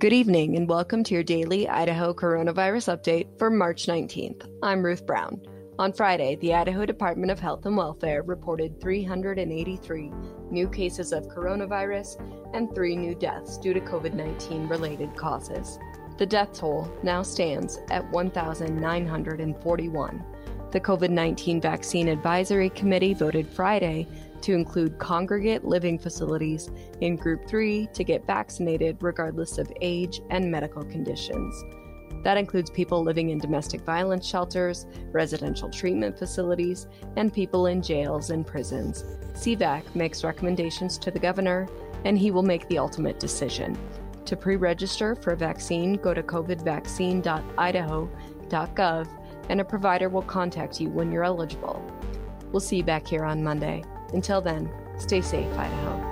Good evening and welcome to your daily Idaho coronavirus update for March 19th. I'm Ruth Brown. On Friday, the Idaho Department of Health and Welfare reported 383 new cases of coronavirus and three new deaths due to COVID 19 related causes. The death toll now stands at 1,941. The COVID 19 Vaccine Advisory Committee voted Friday to include congregate living facilities in Group 3 to get vaccinated regardless of age and medical conditions. That includes people living in domestic violence shelters, residential treatment facilities, and people in jails and prisons. CVAC makes recommendations to the governor, and he will make the ultimate decision. To pre register for a vaccine, go to covidvaccine.idaho.gov, and a provider will contact you when you're eligible. We'll see you back here on Monday. Until then, stay safe, Idaho.